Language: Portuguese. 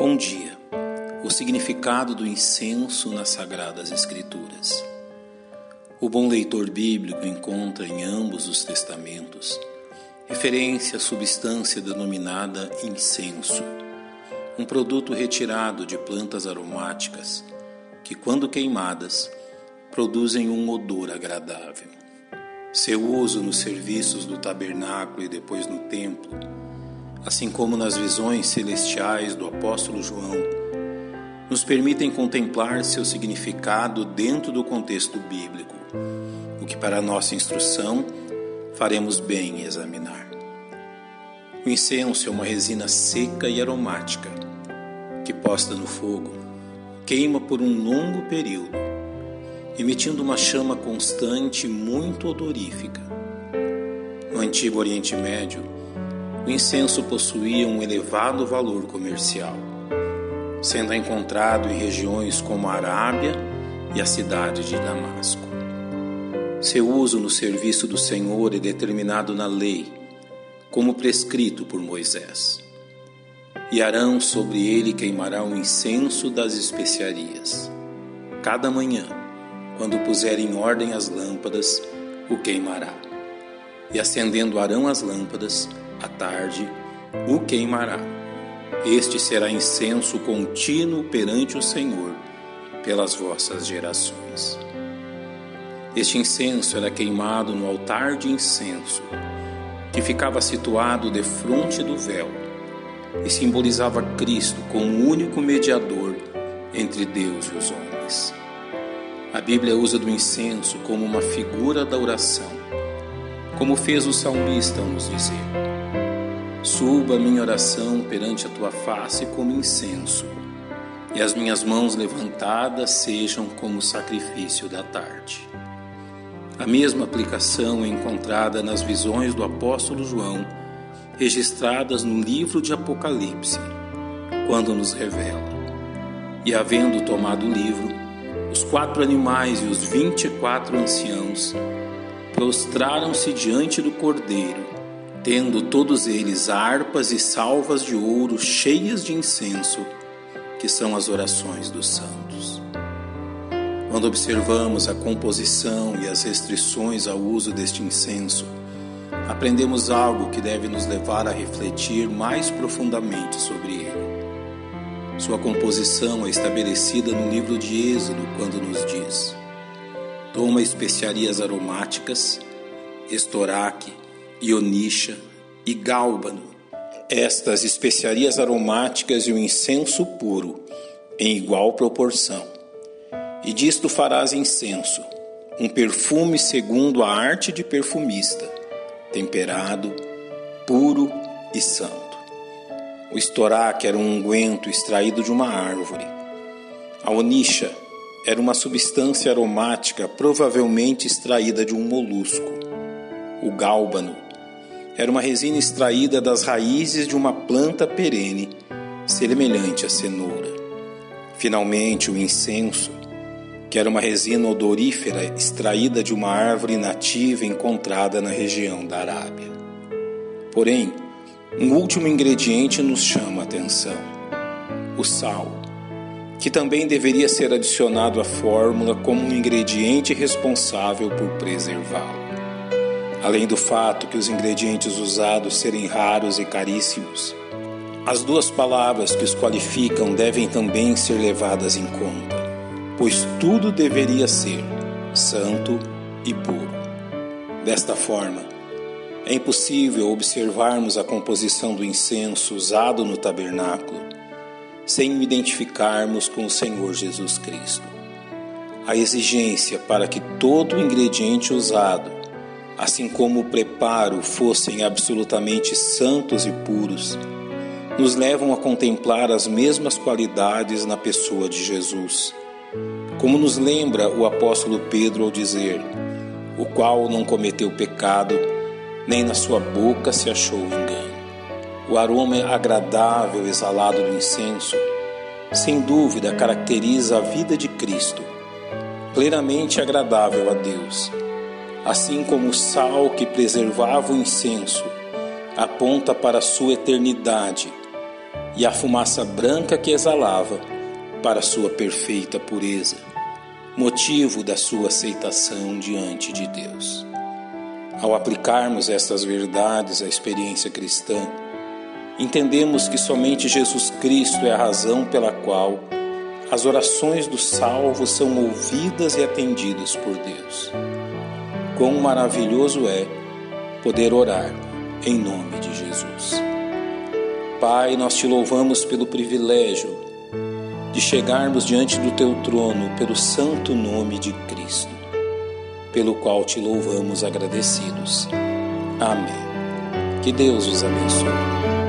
Bom dia. O significado do incenso nas Sagradas Escrituras. O bom leitor bíblico encontra em ambos os testamentos referência à substância denominada incenso, um produto retirado de plantas aromáticas que, quando queimadas, produzem um odor agradável. Seu uso nos serviços do tabernáculo e depois no templo assim como nas visões celestiais do apóstolo João, nos permitem contemplar seu significado dentro do contexto bíblico, o que, para nossa instrução, faremos bem em examinar. O incenso é uma resina seca e aromática que, posta no fogo, queima por um longo período, emitindo uma chama constante muito odorífica. No antigo Oriente Médio, o incenso possuía um elevado valor comercial, sendo encontrado em regiões como a Arábia e a cidade de Damasco. Seu uso no serviço do Senhor é determinado na lei, como prescrito por Moisés. E Arão sobre ele queimará o incenso das especiarias. Cada manhã, quando puser em ordem as lâmpadas, o queimará. E acendendo Arão as lâmpadas, à tarde o queimará. Este será incenso contínuo perante o Senhor pelas vossas gerações. Este incenso era queimado no altar de incenso, que ficava situado defronte do véu e simbolizava Cristo como único mediador entre Deus e os homens. A Bíblia usa do incenso como uma figura da oração, como fez o salmista ao nos dizer. Suba minha oração perante a tua face como incenso, e as minhas mãos levantadas sejam como sacrifício da tarde. A mesma aplicação é encontrada nas visões do apóstolo João, registradas no livro de Apocalipse, quando nos revela: E havendo tomado o livro, os quatro animais e os vinte e quatro anciãos prostraram-se diante do cordeiro tendo todos eles harpas e salvas de ouro cheias de incenso, que são as orações dos santos. Quando observamos a composição e as restrições ao uso deste incenso, aprendemos algo que deve nos levar a refletir mais profundamente sobre ele. Sua composição é estabelecida no livro de Êxodo, quando nos diz: Toma especiarias aromáticas, estoraque, ionisha e gálbano, estas especiarias aromáticas e o incenso puro, em igual proporção. E disto farás incenso, um perfume segundo a arte de perfumista, temperado, puro e santo. O estoraque era um unguento extraído de uma árvore. A onisha era uma substância aromática provavelmente extraída de um molusco. O gálbano era uma resina extraída das raízes de uma planta perene, semelhante à cenoura. Finalmente, o incenso, que era uma resina odorífera extraída de uma árvore nativa encontrada na região da Arábia. Porém, um último ingrediente nos chama a atenção: o sal, que também deveria ser adicionado à fórmula como um ingrediente responsável por preservá-lo além do fato que os ingredientes usados serem raros e caríssimos. As duas palavras que os qualificam devem também ser levadas em conta, pois tudo deveria ser santo e puro. Desta forma, é impossível observarmos a composição do incenso usado no tabernáculo sem o identificarmos com o Senhor Jesus Cristo. A exigência para que todo ingrediente usado assim como o preparo fossem absolutamente santos e puros, nos levam a contemplar as mesmas qualidades na pessoa de Jesus. Como nos lembra o apóstolo Pedro ao dizer: O qual não cometeu pecado, nem na sua boca se achou engano. O aroma agradável exalado do incenso, sem dúvida, caracteriza a vida de Cristo, plenamente agradável a Deus assim como o sal que preservava o incenso aponta para sua eternidade, e a fumaça branca que exalava para sua perfeita pureza, motivo da sua aceitação diante de Deus. Ao aplicarmos estas verdades à experiência cristã, entendemos que somente Jesus Cristo é a razão pela qual as orações dos salvos são ouvidas e atendidas por Deus. Quão maravilhoso é poder orar em nome de Jesus. Pai, nós te louvamos pelo privilégio de chegarmos diante do teu trono pelo santo nome de Cristo, pelo qual te louvamos agradecidos. Amém. Que Deus os abençoe.